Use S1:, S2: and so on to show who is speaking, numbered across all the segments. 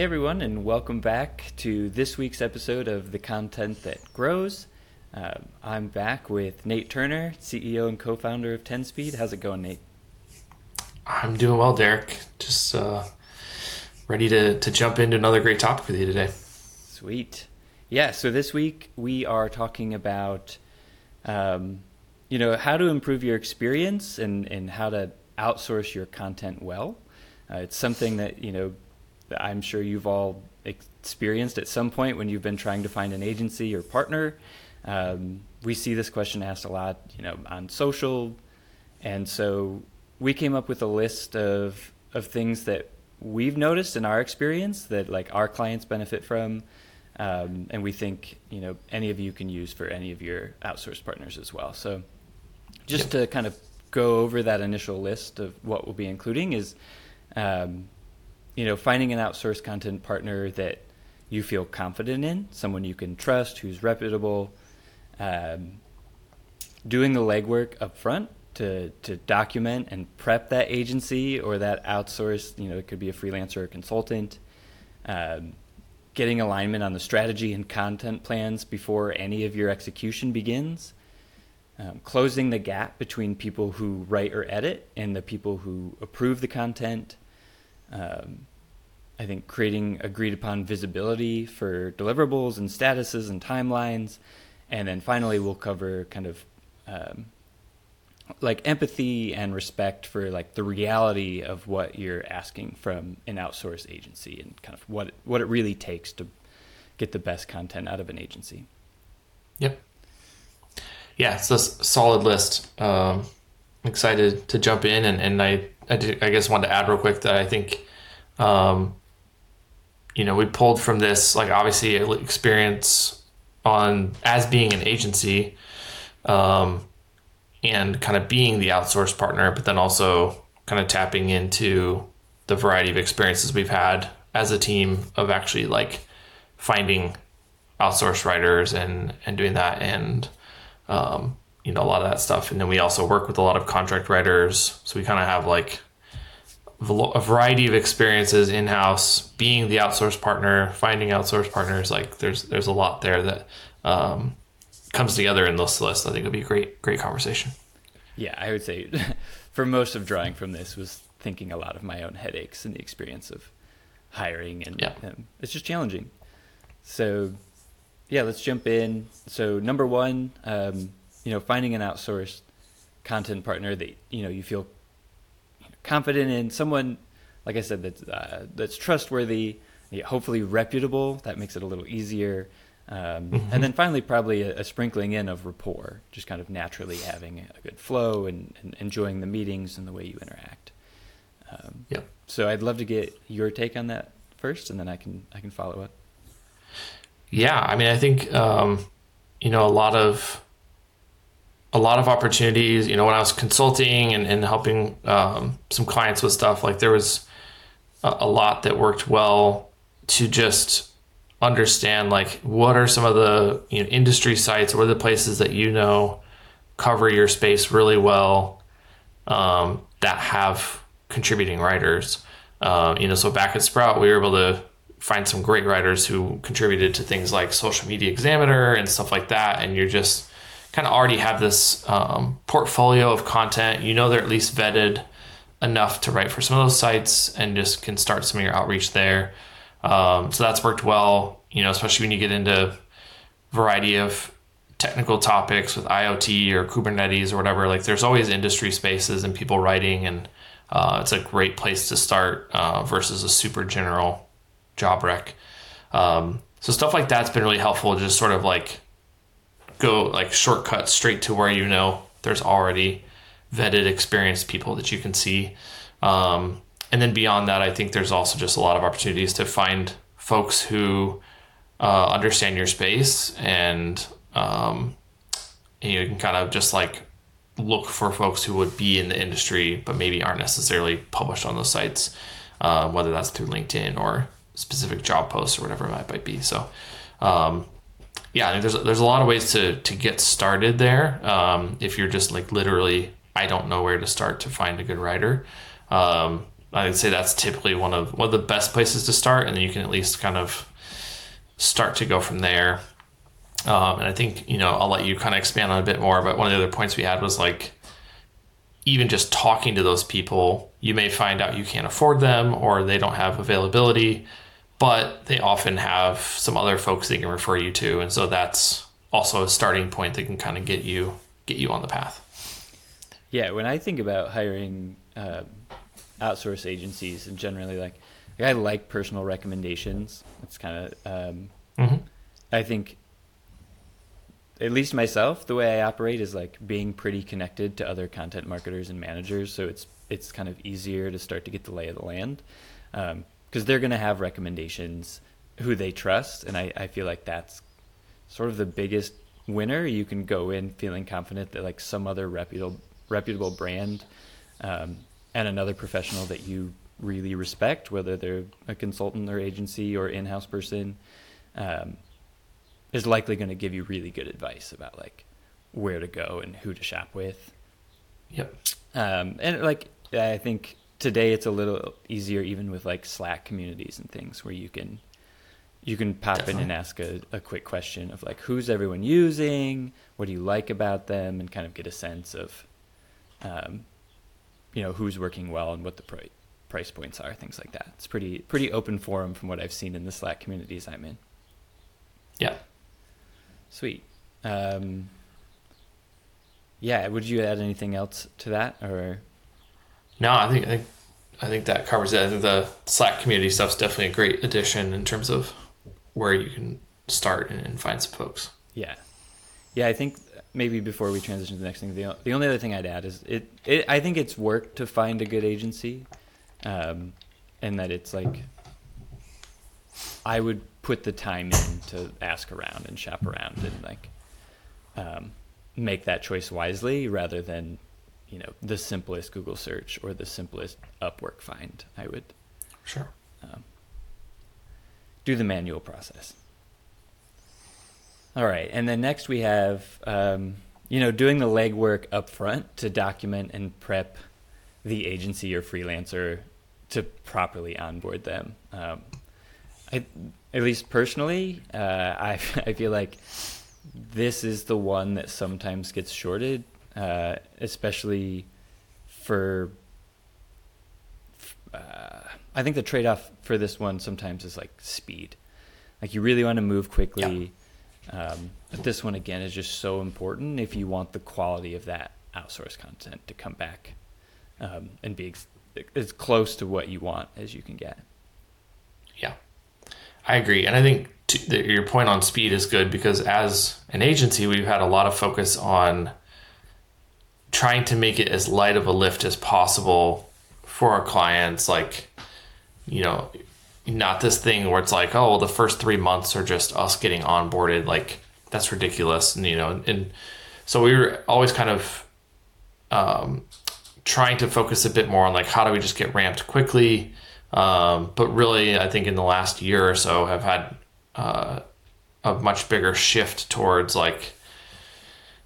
S1: Hey everyone, and welcome back to this week's episode of The Content That Grows. Uh, I'm back with Nate Turner, CEO and co founder of Ten Speed. How's it going, Nate?
S2: I'm doing well, Derek. Just uh, ready to, to jump into another great topic with you today.
S1: Sweet. Yeah, so this week we are talking about, um, you know, how to improve your experience and, and how to outsource your content well. Uh, it's something that, you know, I'm sure you've all experienced at some point when you've been trying to find an agency or partner. Um, we see this question asked a lot, you know, on social, and so we came up with a list of of things that we've noticed in our experience that like our clients benefit from, um, and we think you know any of you can use for any of your outsourced partners as well. So, just to kind of go over that initial list of what we'll be including is. Um, you know, finding an outsourced content partner that you feel confident in, someone you can trust, who's reputable, um, doing the legwork up front to, to document and prep that agency or that outsourced, you know, it could be a freelancer or consultant, um, getting alignment on the strategy and content plans before any of your execution begins, um, closing the gap between people who write or edit and the people who approve the content, um, I think creating agreed upon visibility for deliverables and statuses and timelines. And then finally, we'll cover kind of um, like empathy and respect for like the reality of what you're asking from an outsourced agency and kind of what what it really takes to get the best content out of an agency.
S2: Yep. Yeah, it's a solid list. Um, excited to jump in, and, and I, I, I guess wanted to add real quick that I think um, you know, we pulled from this, like obviously experience on as being an agency, um, and kind of being the outsourced partner, but then also kind of tapping into the variety of experiences we've had as a team of actually like finding outsourced writers and and doing that and um, you know a lot of that stuff and then we also work with a lot of contract writers so we kind of have like a variety of experiences in house, being the outsourced partner, finding outsourced partners. Like there's there's a lot there that um, comes together in this list. I think it'll be a great great conversation.
S1: Yeah, I would say for most of drawing from this was thinking a lot of my own headaches and the experience of hiring, and yeah. um, it's just challenging. So yeah, let's jump in. So number one, um, you know, finding an outsourced content partner that you know you feel confident in someone, like I said, that's uh, that's trustworthy, yeah, hopefully reputable. That makes it a little easier. Um, mm-hmm. And then finally, probably a, a, sprinkling in of rapport, just kind of naturally having a good flow and, and enjoying the meetings and the way you interact. Um,
S2: yep.
S1: So I'd love to get your take on that first, and then I can I can follow up.
S2: Yeah, I mean, I think um, you know a lot of a lot of opportunities. You know, when I was consulting and, and helping um, some clients with stuff, like there was a, a, lot that worked well to just understand like what are some of the you know industry sites, are the places that you know cover your space really well um, that have contributing writers. Uh, you know, so back at Sprout, we were able to find some great writers who contributed to things like Social Media Examiner and stuff like that, and you're just kind of already have this um, portfolio of content. You know they're at least vetted enough to write for some of those sites and just can start some of your outreach there. Um, so that's worked well, you know, especially when you get into variety of technical topics with IoT or Kubernetes or whatever. Like there's always industry spaces and people writing, and uh, it's a great place to start uh, versus a super general job rec. Um, so stuff like that's been really helpful. Just sort of like go like shortcut straight to where you know there's already vetted, experienced people that you can see. Um, and then beyond that, I think there's also just a lot of opportunities to find folks who uh, understand your space and um, you can kind of just like look for folks who would be in the industry but maybe aren't necessarily published on those sites, uh, whether that's through LinkedIn or specific job posts or whatever it might be. So, um, yeah, there's there's a lot of ways to to get started there. Um, if you're just like literally, I don't know where to start to find a good writer. Um, I'd say that's typically one of one of the best places to start, and then you can at least kind of start to go from there. Um, and I think you know I'll let you kind of expand on a bit more. But one of the other points we had was like even just talking to those people, you may find out you can't afford them or they don't have availability, but they often have some other folks they can refer you to, and so that's also a starting point that can kind of get you get you on the path.
S1: Yeah, when I think about hiring uh, outsource agencies, and generally like, I like personal recommendations. It's kind of um, mm-hmm. I think at least myself, the way I operate is like being pretty connected to other content marketers and managers. So it's it's kind of easier to start to get the lay of the land because they're going to have recommendations who they trust, and I, I feel like that's sort of the biggest winner. You can go in feeling confident that like some other reputable reputable brand um, and another professional that you really respect, whether they're a consultant or agency or in-house person. Um, is likely going to give you really good advice about like where to go and who to shop with.
S2: Yep.
S1: Um, and like I think today it's a little easier even with like Slack communities and things where you can you can pop Definitely. in and ask a, a quick question of like who's everyone using, what do you like about them, and kind of get a sense of um, you know who's working well and what the pri- price points are, things like that. It's pretty pretty open forum from what I've seen in the Slack communities I'm in.
S2: Yeah,
S1: Sweet. Um, yeah. Would you add anything else to that, or?
S2: No, I think I think I think that covers it. I think the Slack community stuff is definitely a great addition in terms of where you can start and, and find some folks.
S1: Yeah, yeah. I think maybe before we transition to the next thing, the, the only other thing I'd add is it, it. I think it's work to find a good agency, um, and that it's like I would put the time in to ask around and shop around and like um, make that choice wisely rather than you know the simplest Google search or the simplest Upwork find. I would
S2: sure um,
S1: do the manual process. All right, and then next we have um, you know doing the legwork up front to document and prep the agency or freelancer to properly onboard them. Um, I, at least personally, uh, I I feel like this is the one that sometimes gets shorted, uh, especially for. Uh, I think the trade off for this one sometimes is like speed. Like you really want to move quickly. Yeah. Um, but this one again is just so important if you want the quality of that outsourced content to come back um, and be ex- as close to what you want as you can get.
S2: Yeah. I agree, and I think t- your point on speed is good because as an agency, we've had a lot of focus on trying to make it as light of a lift as possible for our clients. Like, you know, not this thing where it's like, oh, well, the first three months are just us getting onboarded. Like, that's ridiculous, and you know, and so we were always kind of um, trying to focus a bit more on like how do we just get ramped quickly um, but really, I think in the last year or so, have had uh, a much bigger shift towards like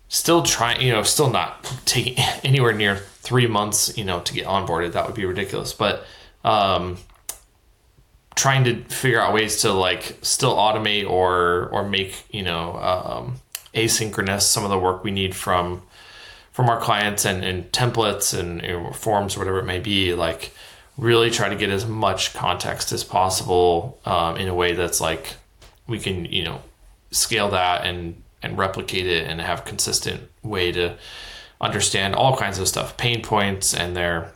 S2: still trying, you know, still not taking anywhere near three months, you know, to get onboarded. That would be ridiculous. But um, trying to figure out ways to like still automate or or make you know um, asynchronous some of the work we need from from our clients and, and templates and you know, forms or whatever it may be like really try to get as much context as possible um, in a way that's like we can you know scale that and and replicate it and have consistent way to understand all kinds of stuff pain points and their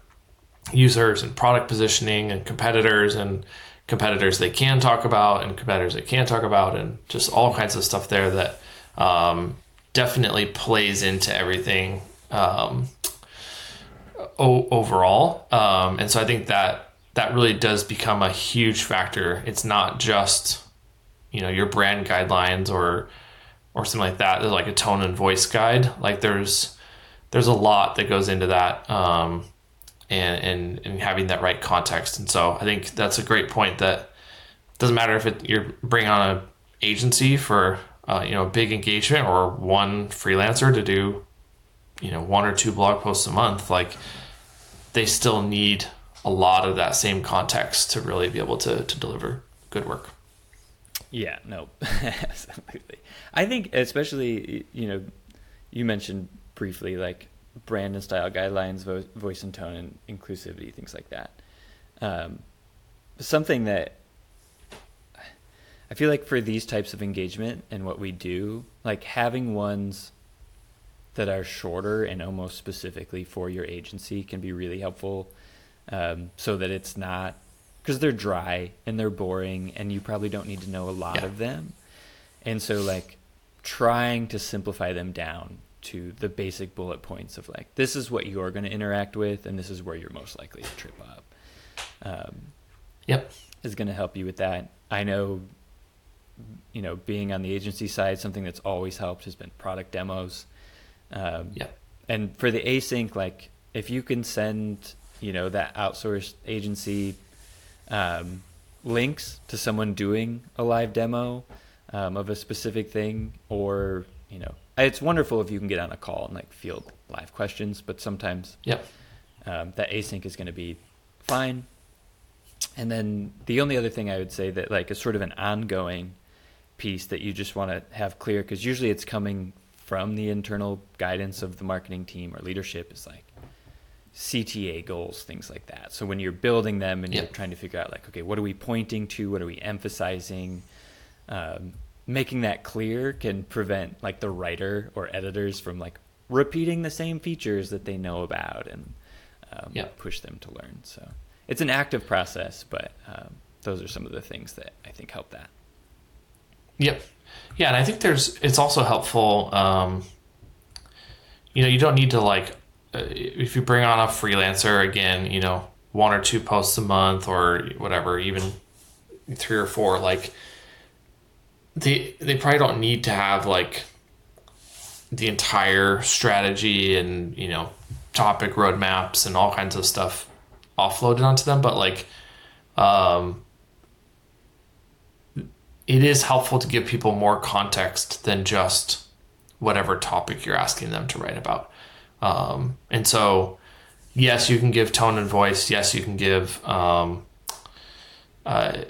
S2: users and product positioning and competitors and competitors they can talk about and competitors they can't talk about and just all kinds of stuff there that um, definitely plays into everything um, o- overall. Um, and so I think that that really does become a huge factor. It's not just you know your brand guidelines or or something like that. There's like a tone and voice guide. Like there's there's a lot that goes into that. Um, and, and, and having that right context. And so I think that's a great point that doesn't matter if it, you're bringing on an agency for uh, you know a big engagement or one freelancer to do you know one or two blog posts a month like they still need a lot of that same context to really be able to to deliver good work.
S1: Yeah, no, absolutely. I think especially you know, you mentioned briefly like brand and style guidelines, vo- voice and tone, and inclusivity, things like that. Um, something that I feel like for these types of engagement and what we do, like having ones that are shorter and almost specifically for your agency can be really helpful um, so that it's not because they're dry and they're boring and you probably don't need to know a lot yeah. of them. And so like trying to simplify them down to the basic bullet points of like this is what you're going to interact with and this is where you're most likely to trip up um,
S2: yep.
S1: is going to help you with that. I know you know being on the agency side something that's always helped has been product demos
S2: um, yeah
S1: and for the async like if you can send you know that outsourced agency um, links to someone doing a live demo um, of a specific thing or you know it's wonderful if you can get on a call and like field live questions but sometimes
S2: yeah,
S1: um, that async is going to be fine. And then the only other thing i would say that like is sort of an ongoing piece that you just want to have clear because usually it's coming from the internal guidance of the marketing team or leadership is like CTA goals, things like that. So when you're building them and you're trying to figure out like, okay, what are we pointing to? What are we emphasizing? Um, making that clear can prevent like the writer or editors from like repeating the same features that they know about and um, push them to learn. So it's an active process, but um, those are some of the things that I think help that.
S2: Yep. Yeah, and I think there's it's also helpful. Um, you know, you don't need to like if you bring on a freelancer again, you know, one or two posts a month or whatever, even three or four, like they they probably don't need to have like the entire strategy and you know topic roadmaps and all kinds of stuff offloaded onto them, but like um it is helpful to give people more context than just whatever topic you're asking them to write about. Um, and so, yes, you can give tone and voice. Yes, you can give um, uh,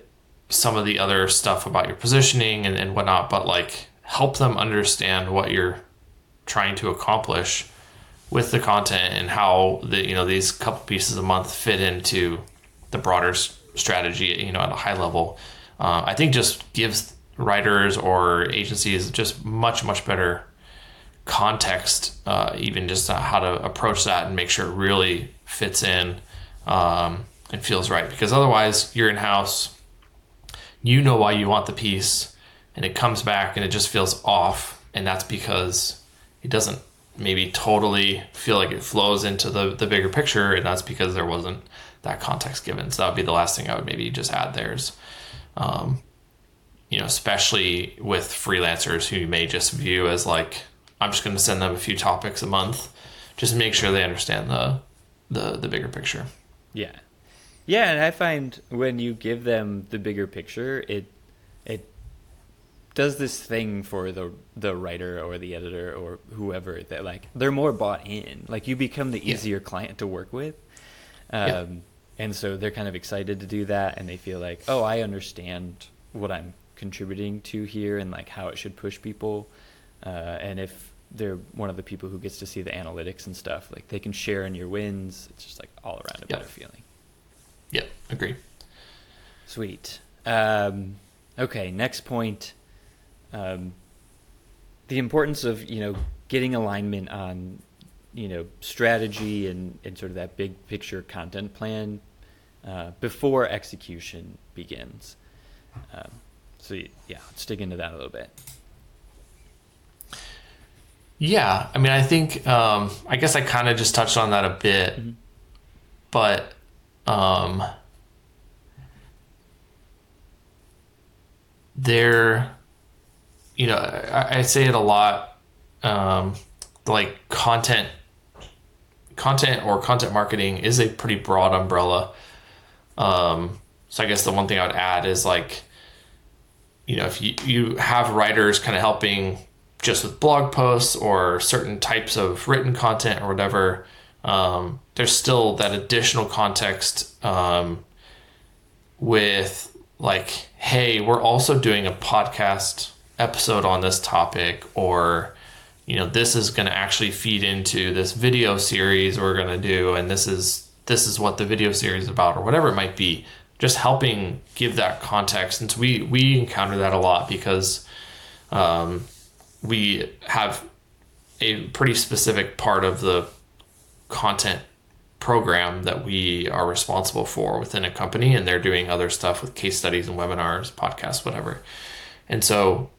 S2: some of the other stuff about your positioning and, and whatnot, but like help them understand what you're trying to accomplish with the content and how the you know these couple pieces a month fit into the broader strategy you know at a high level uh, i think just gives writers or agencies just much much better context, uh, even just uh, how to approach that and make sure it really fits in um, and feels right. Because otherwise, you're in house, you know why you want the piece, and it comes back and it just feels off. And that's because it doesn't maybe totally feel like it flows into the, the bigger picture. And that's because there wasn't that context given. So that would be the last thing I would maybe just add there is, um, you know, especially with freelancers who may just view as like, I'm just going to send them a few topics a month, just make sure they understand the the the bigger picture.
S1: Yeah, yeah, and I find when you give them the bigger picture, it it does this thing for the the writer or the editor or whoever that like they're more bought in. Like you become the easier yeah. client to work with. Um, yeah. And so they're kind of excited to do that, and they feel like, oh, I understand what I'm contributing to here, and like how it should push people. Uh, and if they're one of the people who gets to see the analytics and stuff, like they can share in your wins. It's just like all around a yep. better feeling.
S2: Yep, agree.
S1: Sweet. Um, okay, next point. Um, the importance of you know getting alignment on you know strategy and, and sort of that big picture content plan uh, before execution begins. Um, so yeah, let's dig into that a little bit.
S2: Yeah, I mean, I think um, I guess I kind of just touched on that a bit, mm-hmm. but um, there, you know, I, I, say it a lot. Um, like content, content or content marketing is a pretty broad umbrella. Um, so I guess the one thing I would add is like, you know, if you, you have writers kind of helping just with blog posts or certain types of written content or whatever, um, there's still that additional context um, with like, hey, we're also doing a podcast episode on this topic, or you know, this is going to actually feed into this video series we're going to do, and this is this is what the video series is about, or whatever it might be. Just helping give that context, and we we encounter that a lot because um, we have a pretty specific part of the content program that we are responsible for within a company and they're doing other stuff with case studies and webinars podcasts whatever. And so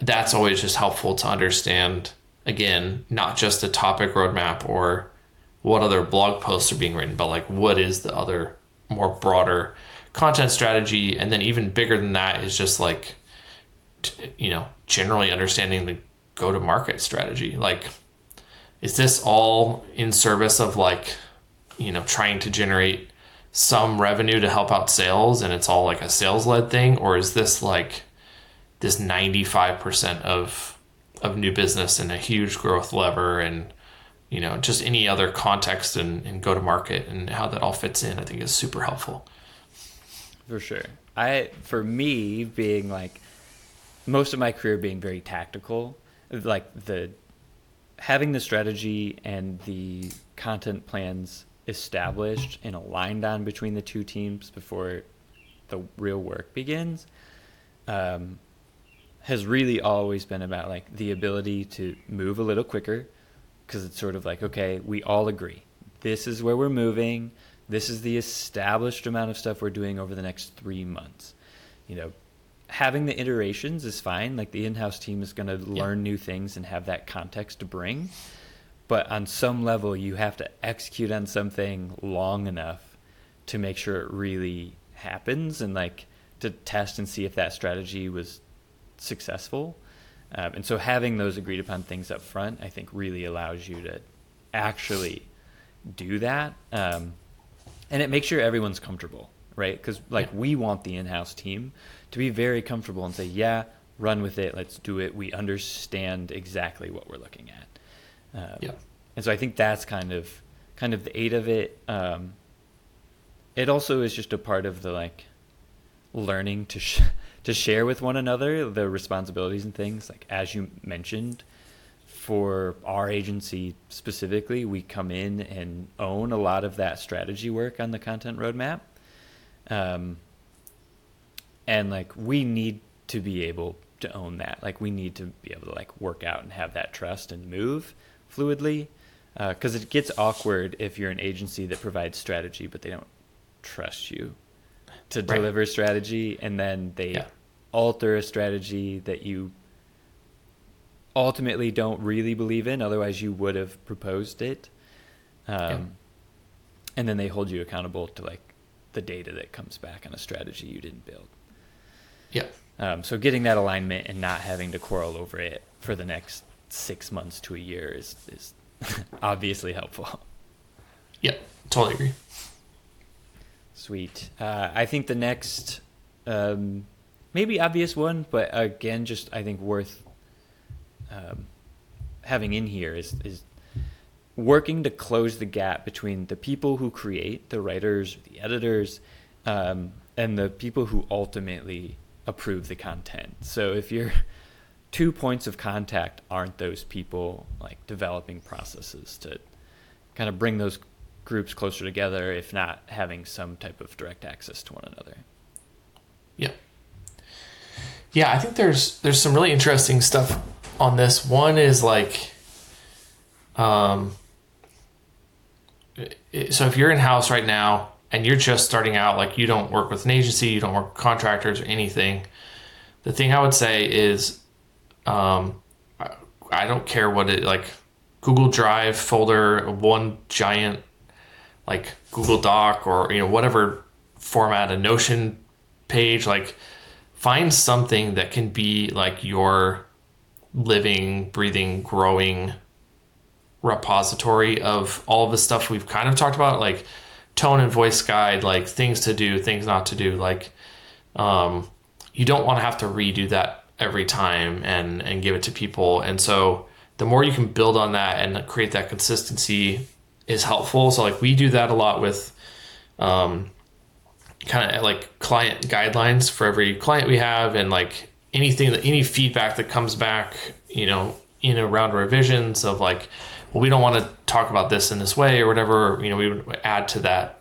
S2: that's always just helpful to understand again not just the topic roadmap or what other blog posts are being written but like what is the other more broader content strategy? And then even bigger than that is just like you know generally understanding the go to market strategy. Like is this all in service of like you know trying to generate some revenue to help out sales and it's all like a sales led thing? Or is this like this 95% of of new business and a huge growth lever and you know just any other context and, and go to market and how that all fits in i think is super helpful.
S1: For sure. I for me being like most of my career being very tactical like the having the strategy and the content plans established and aligned on between the two teams before the real work begins um, has really always been about like the ability to move a little quicker because it's sort of like okay we all agree this is where we're moving this is the established amount of stuff we're doing over the next three months. You know having the iterations is fine. Like the in-house team is going to learn yeah. new things and have that context to bring. But on some level, you have to execute on something long enough to make sure it really happens and like to test and see if that strategy was successful. Um, and so having those agreed upon things up front, I think really allows you to actually do that. Um, and it makes sure everyone's comfortable, right? Because like yeah. we want the in-house team to be very comfortable and say, yeah, run with it, let's do it. We understand exactly what we're looking at. Um, yeah. And so I think that's kind of kind of the aid of it. Um, it also is just a part of the like learning to sh- to share with one another the responsibilities and things. Like as you mentioned, for our agency specifically, we come in and own a lot of that strategy work on the content roadmap. Um, and like we need to be able to own that like we need to be able to like work out and have that trust and move fluidly because uh, it gets awkward if you're an agency that provides strategy but they don't trust you to right. deliver strategy and then they yeah. alter a strategy that you ultimately don't really believe in otherwise you would have proposed it um, yeah. and then they hold you accountable to like the data that comes back on a strategy you didn't build
S2: yeah.
S1: Um, so getting that alignment and not having to quarrel over it for the next six months to a year is, is obviously helpful.
S2: Yeah, totally agree.
S1: Sweet. Uh, I think the next, um, maybe obvious one, but again, just I think worth um, having in here is is working to close the gap between the people who create, the writers, the editors, um, and the people who ultimately approve the content. So if your two points of contact aren't those people like developing processes to kind of bring those groups closer together, if not having some type of direct access to one another.
S2: Yeah. Yeah, I think there's there's some really interesting stuff on this. One is like um so if you're in house right now and you're just starting out, like you don't work with an agency, you don't work with contractors or anything, the thing I would say is, um, I don't care what it like Google Drive folder, one giant like Google Doc or you know whatever format, a Notion page, like find something that can be like your living, breathing, growing repository of all the stuff we've kind of talked about, like tone and voice guide, like things to do, things not to do. Like, um, you don't want to have to redo that every time and and give it to people. And so the more you can build on that and create that consistency is helpful. So like we do that a lot with um, kind of like client guidelines for every client we have and like anything that any feedback that comes back, you know, in around revisions of like, well, we don't want to talk about this in this way or whatever, you know, we would add to that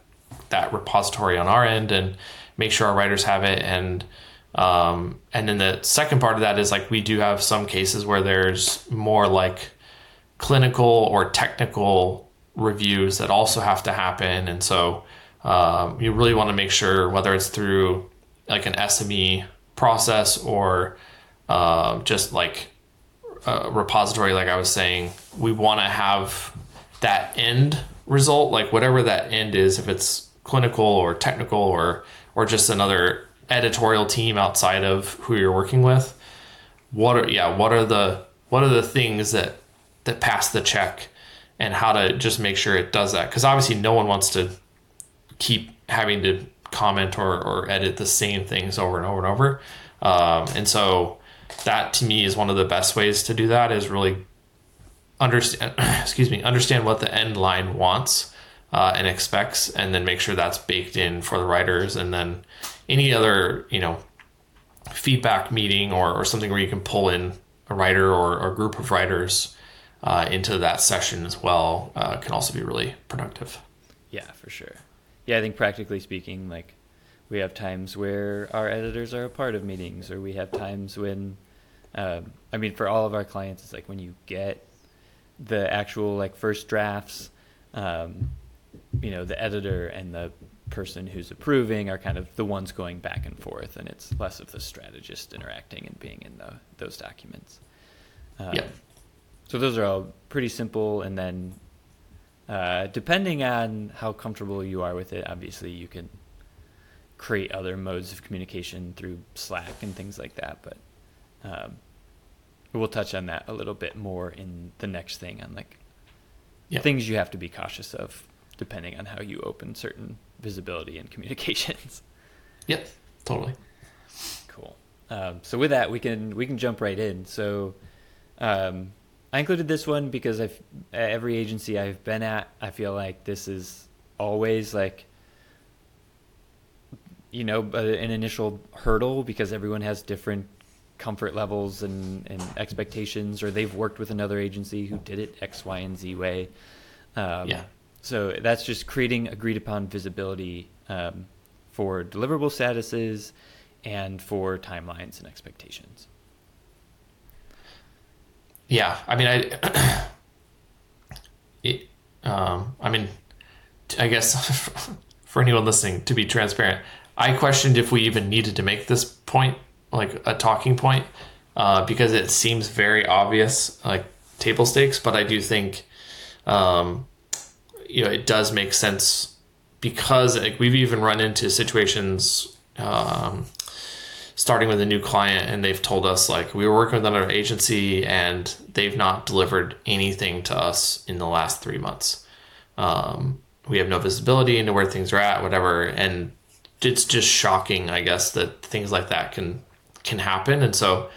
S2: that repository on our end and make sure our writers have it. And um, and then the second part of that is like we do have some cases where there's more like clinical or technical reviews that also have to happen. And so um, you really want to make sure whether it's through like an SME process or uh, just like a repository, like I was saying, we want to have that end result, like whatever that end is, if it's clinical or technical or or just another editorial team outside of who you're working with. What are yeah, what are the what are the things that that pass the check and how to just make sure it does that? Because obviously no one wants to keep having to comment or, or edit the same things over and over and over. Um, and so that to me is one of the best ways to do that is really understand, excuse me, understand what the end line wants uh, and expects, and then make sure that's baked in for the writers. And then any other, you know, feedback meeting or, or something where you can pull in a writer or, or a group of writers uh, into that session as well uh, can also be really productive.
S1: Yeah, for sure yeah, I think practically speaking, like we have times where our editors are a part of meetings, or we have times when, um, I mean, for all of our clients, it's like when you get the actual like first drafts, um, you know, the editor and the person who's approving are kind of the ones going back and forth, and it's less of the strategist interacting and being in the, those documents.
S2: Um, yeah.
S1: So those are all pretty simple, and then uh, depending on how comfortable you are with it, obviously you can create other modes of communication through Slack and things like that. But um, we'll touch on that a little bit more in the next thing on like yep. things you have to be cautious of depending on how you open certain visibility and communications.
S2: Yes, totally.
S1: Cool. Um, so with that, we can we can jump right in. So um, I included this one because I've every agency I've been at, I feel like this is always like you know an initial hurdle because everyone has different comfort levels and, and expectations, or they've worked with another agency who did it X, Y, and Z way.
S2: Um, yeah.
S1: So that's just creating agreed upon visibility um, for deliverable statuses and for timelines and expectations.
S2: Yeah, I mean, I, it, um, I mean, I guess for anyone listening, to be transparent, I questioned if we even needed to make this point like a talking point uh, because it seems very obvious, like table stakes. But I do think, um, you know, it does make sense because like, we've even run into situations. Um, starting with a new client and they've told us like we were working with another agency and they've not delivered anything to us in the last three months um, we have no visibility into where things are at whatever and it's just shocking i guess that things like that can can happen and so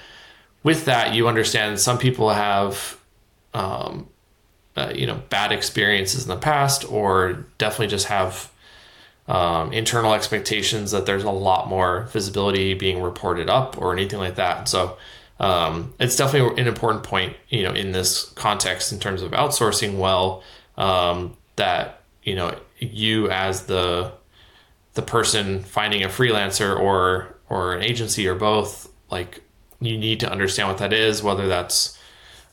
S2: with that you understand some people have um, uh, you know bad experiences in the past or definitely just have um, internal expectations that there's a lot more visibility being reported up or anything like that. So um, it's definitely an important point, you know, in this context in terms of outsourcing well um, that you know you as the the person finding a freelancer or or an agency or both like you need to understand what that is whether that's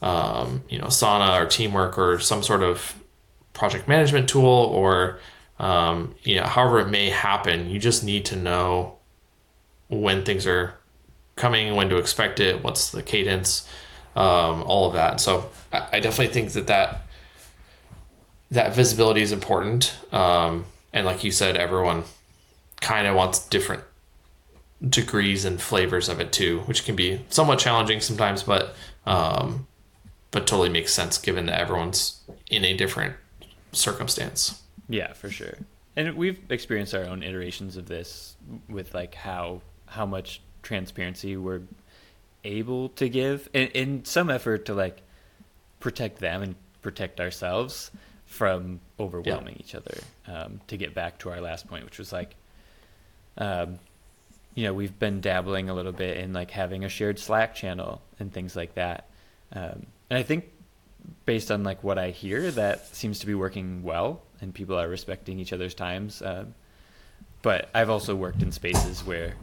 S2: um, you know Asana or teamwork or some sort of project management tool or um, you know, however it may happen, you just need to know when things are coming, when to expect it, what's the cadence, um, all of that. So I, I, definitely think that that that visibility is important. Um, and like you said, everyone kind of wants different degrees and flavors of it too, which can be somewhat challenging sometimes, but um, but totally makes sense given that everyone's in a different circumstance.
S1: Yeah, for sure. And we've experienced our own iterations of this with like how how much transparency we're able to give in, in some effort to like protect them and protect ourselves from overwhelming yeah. each other. Um, to get back to our last point, which was like, um, you know, we've been dabbling a little bit in like having a shared Slack channel and things like that. Um, and I think based on like what I hear, that seems to be working well, and people are respecting each other's times. Um, but I've also worked in spaces where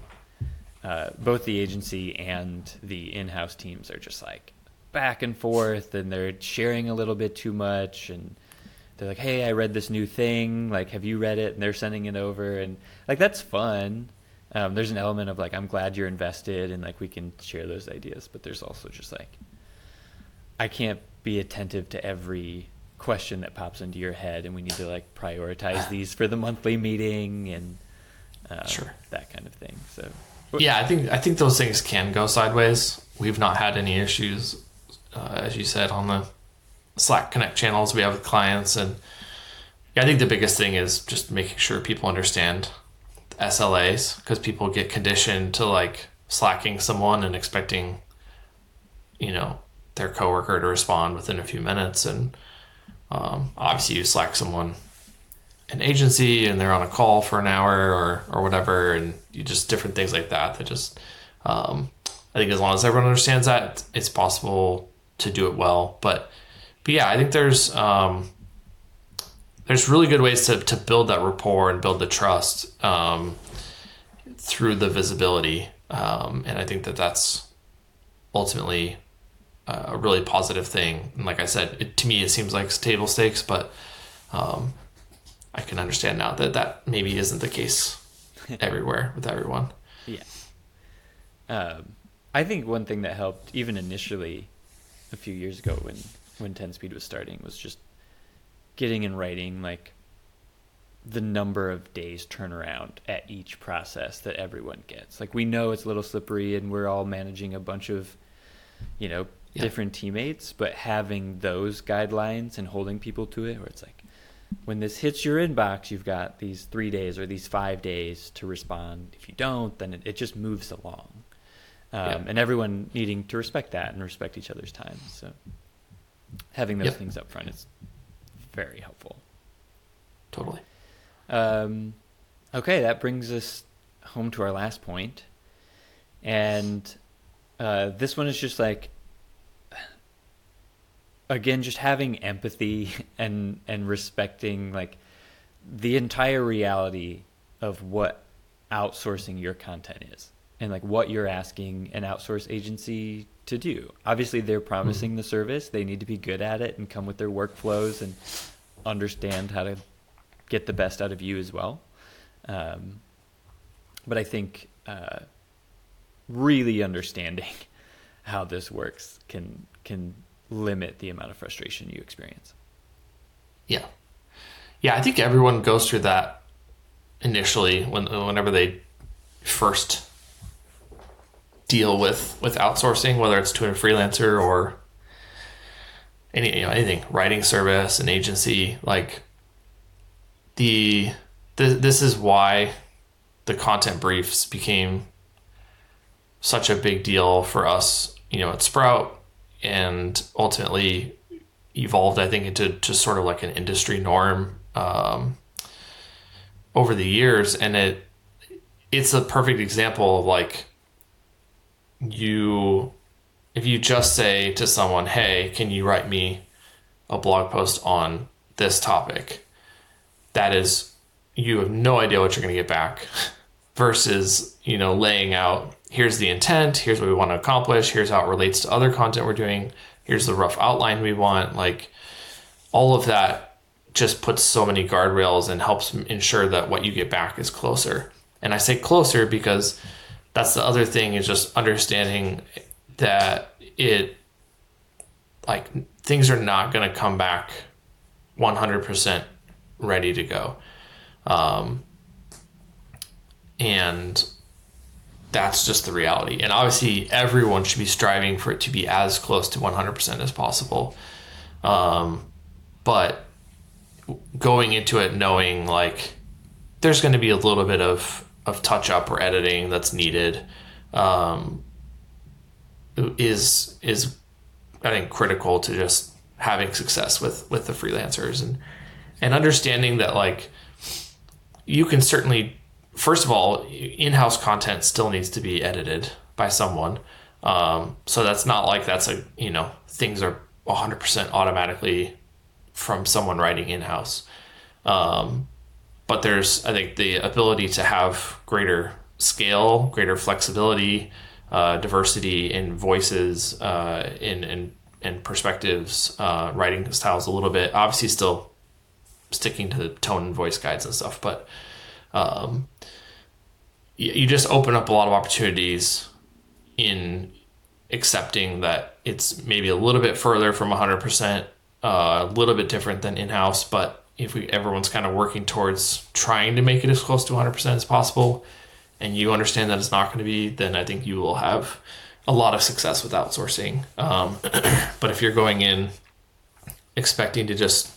S1: uh, both the agency and the in-house teams are just like back and forth, and they're sharing a little bit too much, and they're like, "Hey, I read this new thing. Like, have you read it?" And they're sending it over, and like that's fun. Um, there's an element of like, I'm glad you're invested, and like we can share those ideas. But there's also just like, I can't be attentive to every question that pops into your head, and we need to like prioritize these for the monthly meeting and uh, sure that kind of thing. So
S2: yeah, I think I think those things can go sideways. We've not had any issues, uh, as you said, on the Slack Connect channels we have with clients, and yeah, I think the biggest thing is just making sure people understand SLAs because people get conditioned to like slacking someone and expecting, you know, their coworker to respond within a few minutes, and um, obviously you slack someone an agency and they're on a call for an hour or or whatever, and you just different things like that. That just um, I think as long as everyone understands that, it's possible to do it well. But but yeah, I think there's um, there's really good ways to to build that rapport and build the trust um, through the visibility, um, and I think that that's ultimately a really positive thing. And like I said, it, to me, it seems like table stakes, but um, I can understand now that that maybe isn't the case everywhere with everyone.
S1: Yeah. Um, I think one thing that helped, even initially, a few years ago when when Ten Speed was starting, was just getting in writing like the number of days turnaround at each process that everyone gets. Like we know it's a little slippery, and we're all managing a bunch of, you know, yeah. different teammates, but having those guidelines and holding people to it, where it's like, when this hits your inbox, you've got these three days or these five days to respond. If you don't, then it, it just moves along. Um, yeah. And everyone needing to respect that and respect each other's time. So having those yep. things up front is very helpful.
S2: Totally.
S1: Um, okay, that brings us home to our last point. And uh, this one is just like again just having empathy and and respecting like the entire reality of what outsourcing your content is and like what you're asking an outsource agency to do. Obviously they're promising mm-hmm. the service, they need to be good at it and come with their workflows and understand how to get the best out of you as well. Um, but I think uh, really understanding how this works can can limit the amount of frustration you experience.
S2: Yeah. Yeah, I think everyone goes through that initially when whenever they first deal with with outsourcing, whether it's to a freelancer or any you know anything, writing service, an agency, like the, this is why the content briefs became such a big deal for us, you know, at Sprout and ultimately evolved, I think, into just sort of like an industry norm um, over the years. And it it's a perfect example of like you if you just say to someone, "Hey, can you write me a blog post on this topic?" That is you have no idea what you're going to get back versus, you know, laying out here's the intent, here's what we want to accomplish, here's how it relates to other content we're doing, here's the rough outline we want. Like all of that just puts so many guardrails and helps ensure that what you get back is closer. And I say closer because that's the other thing is just understanding that it like things are not going to come back 100% ready to go. Um, and that's just the reality. And obviously, everyone should be striving for it to be as close to 100% as possible. Um, but going into it knowing like there's going to be a little bit of, of touch up or editing that's needed um, is is I think critical to just having success with with the freelancers and and understanding that like you can certainly first of all in-house content still needs to be edited by someone. Um, so that's not like that's a you know things are 100% automatically from someone writing in-house. Um, but there's i think the ability to have greater scale greater flexibility uh, diversity in voices uh, in, in and perspectives, uh, writing styles a little bit. Obviously, still sticking to the tone and voice guides and stuff, but um, you just open up a lot of opportunities in accepting that it's maybe a little bit further from 100%, uh, a little bit different than in house, but if we everyone's kind of working towards trying to make it as close to 100% as possible, and you understand that it's not going to be, then I think you will have a lot of success with outsourcing. Um, but if you're going in expecting to just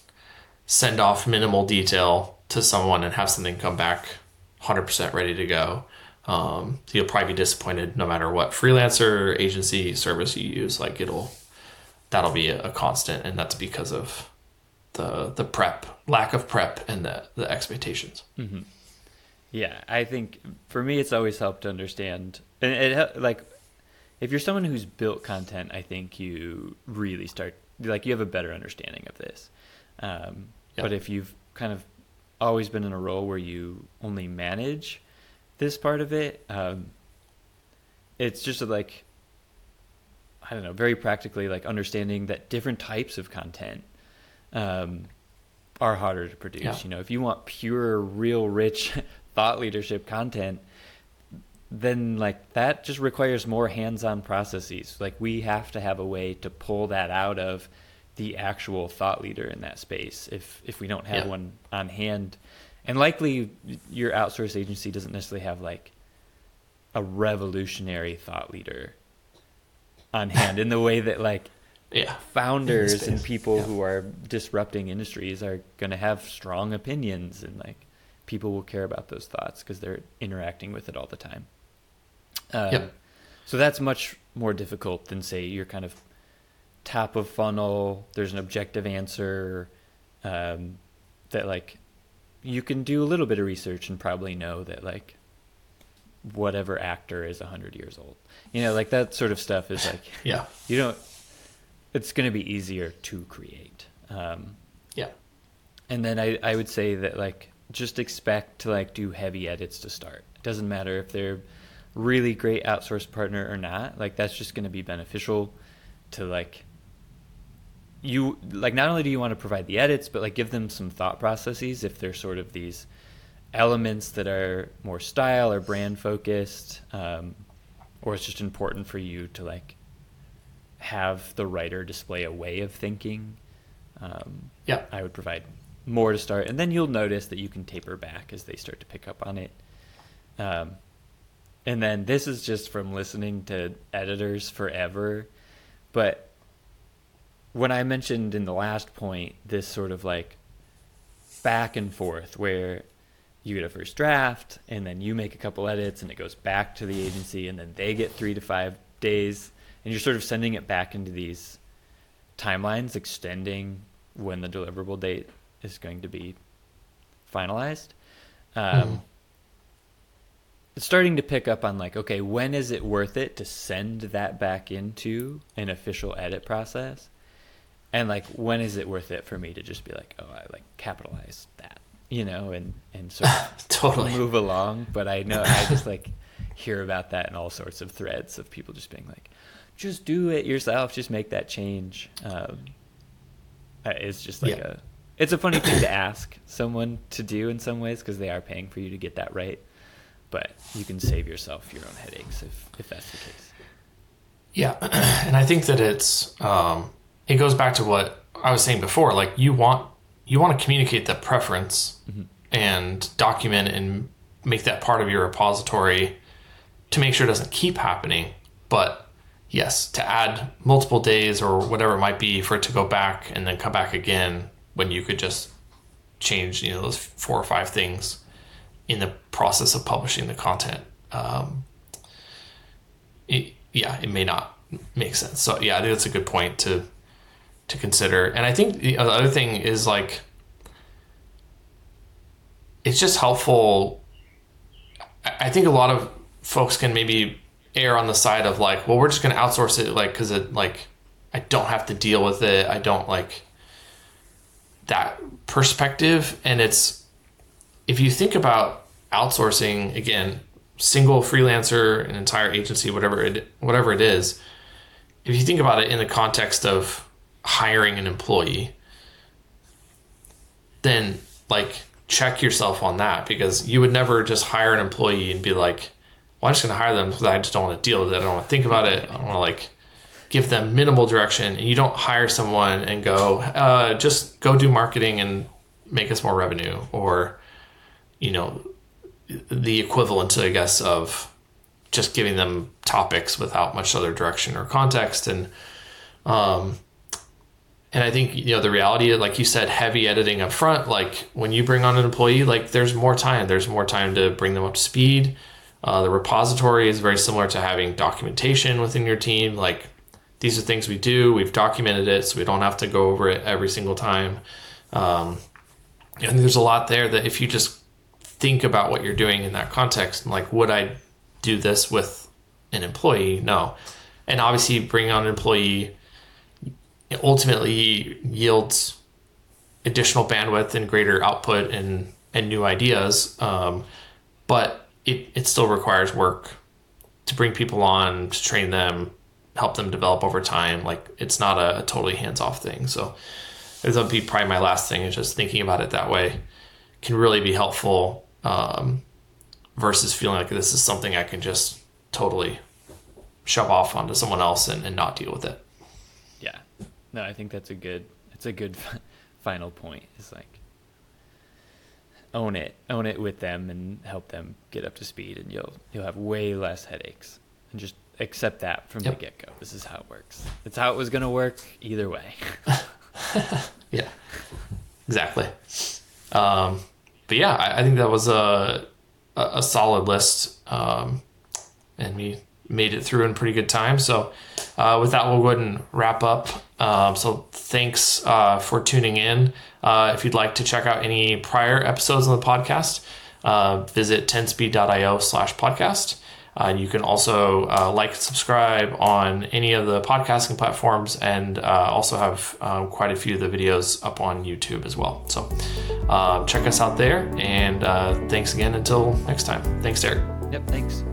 S2: send off minimal detail to someone and have something come back 100% ready to go, um, you'll probably be disappointed no matter what freelancer, agency, service you use. Like it'll, that'll be a, a constant, and that's because of the the prep, lack of prep, and the the expectations.
S1: Mm-hmm. Yeah, I think for me, it's always helped to understand, and it like if you're someone who's built content, I think you really start like you have a better understanding of this. Um, yep. But if you've kind of always been in a role where you only manage this part of it, um, it's just like I don't know, very practically like understanding that different types of content um, are harder to produce. Yeah. You know, if you want pure, real, rich thought leadership content, then like that just requires more hands-on processes like we have to have a way to pull that out of the actual thought leader in that space if if we don't have yeah. one on hand and likely your outsource agency doesn't necessarily have like a revolutionary thought leader on hand in the way that like
S2: yeah
S1: founders and people yeah. who are disrupting industries are going to have strong opinions and like people will care about those thoughts because they're interacting with it all the time um, yep. So that's much more difficult than say you're kind of top of funnel. There's an objective answer um, that like you can do a little bit of research and probably know that like whatever actor is 100 years old you know like that sort of stuff is like
S2: yeah
S1: you don't it's going to be easier to create um,
S2: yeah.
S1: and then I, I would say that like just expect to like do heavy edits to start. It doesn't matter if they're really great outsource partner or not like that's just going to be beneficial to like you like not only do you want to provide the edits but like give them some thought processes if they're sort of these elements that are more style or brand focused um, or it's just important for you to like have the writer display a way of thinking um,
S2: yeah.
S1: I would provide more to start. And then you'll notice that you can taper back as they start to pick up on it. Um, and then this is just from listening to editors forever. But when I mentioned in the last point this sort of like back and forth where you get a first draft and then you make a couple edits and it goes back to the agency and then they get three to five days and you're sort of sending it back into these timelines extending when the deliverable date is going to be finalized. Um, mm it's starting to pick up on like okay when is it worth it to send that back into an official edit process? And like when is it worth it for me to just be like oh i like capitalize that you know and and sort of
S2: totally.
S1: move along? But i know i just like hear about that in all sorts of threads of people just being like just do it yourself just make that change um, it's just like yeah. a it's a funny thing to ask someone to do in some ways because they are paying for you to get that right but you can save yourself your own headaches if, if that's the case.
S2: Yeah, and I think that it's um, it goes back to what I was saying before. Like you want you want to communicate that preference mm-hmm. and document and make that part of your repository to make sure it doesn't keep happening. But yes, to add multiple days or whatever it might be for it to go back and then come back again when you could just change you know those four or five things in the process of publishing the content. Um, it, yeah, it may not make sense. So yeah, I think that's a good point to to consider. And I think the other thing is like, it's just helpful. I think a lot of folks can maybe err on the side of like, well, we're just going to outsource it, like, because it like I don't have to deal with it. I don't like that perspective. And it's if you think about outsourcing again, single freelancer, an entire agency, whatever it whatever it is, if you think about it in the context of hiring an employee, then like check yourself on that because you would never just hire an employee and be like, well, I'm just going to hire them because I just don't want to deal with it. I don't want to think about it. I don't want to like give them minimal direction. And you don't hire someone and go, uh, just go do marketing and make us more revenue or, you know, the equivalent, I guess, of just giving them topics without much other direction or context. And, um, and I think you know the reality, like you said, heavy editing up front. Like when you bring on an employee, like there's more time. There's more time to bring them up to speed. Uh, the repository is very similar to having documentation within your team. Like these are things we do. We've documented it, so we don't have to go over it every single time. Um, and there's a lot there that if you just think about what you're doing in that context, like would I do this with an employee? No. And obviously, bringing on an employee ultimately yields additional bandwidth and greater output and and new ideas. Um, but it, it still requires work to bring people on, to train them, help them develop over time. Like it's not a, a totally hands off thing. So that would be probably my last thing is just thinking about it that way can really be helpful um, versus feeling like this is something I can just totally shove off onto someone else and, and not deal with it.
S1: Yeah. No, I think that's a good, it's a good final point. It's like, own it, own it with them, and help them get up to speed, and you'll you'll have way less headaches. And just accept that from yep. the get go. This is how it works. It's how it was going to work either way.
S2: yeah, exactly. Um, but yeah, I, I, think that was a a, a solid list, um, and we made it through in pretty good time. So, uh, with that, we'll go ahead and wrap up. Um, so, thanks uh, for tuning in. Uh, if you'd like to check out any prior episodes of the podcast, uh, visit 10speed.io slash podcast. Uh, you can also uh, like and subscribe on any of the podcasting platforms and also have um, quite a few of the videos up on YouTube as well. So check us out there. And thanks again until next time. Thanks, Derek.
S1: Yep, thanks.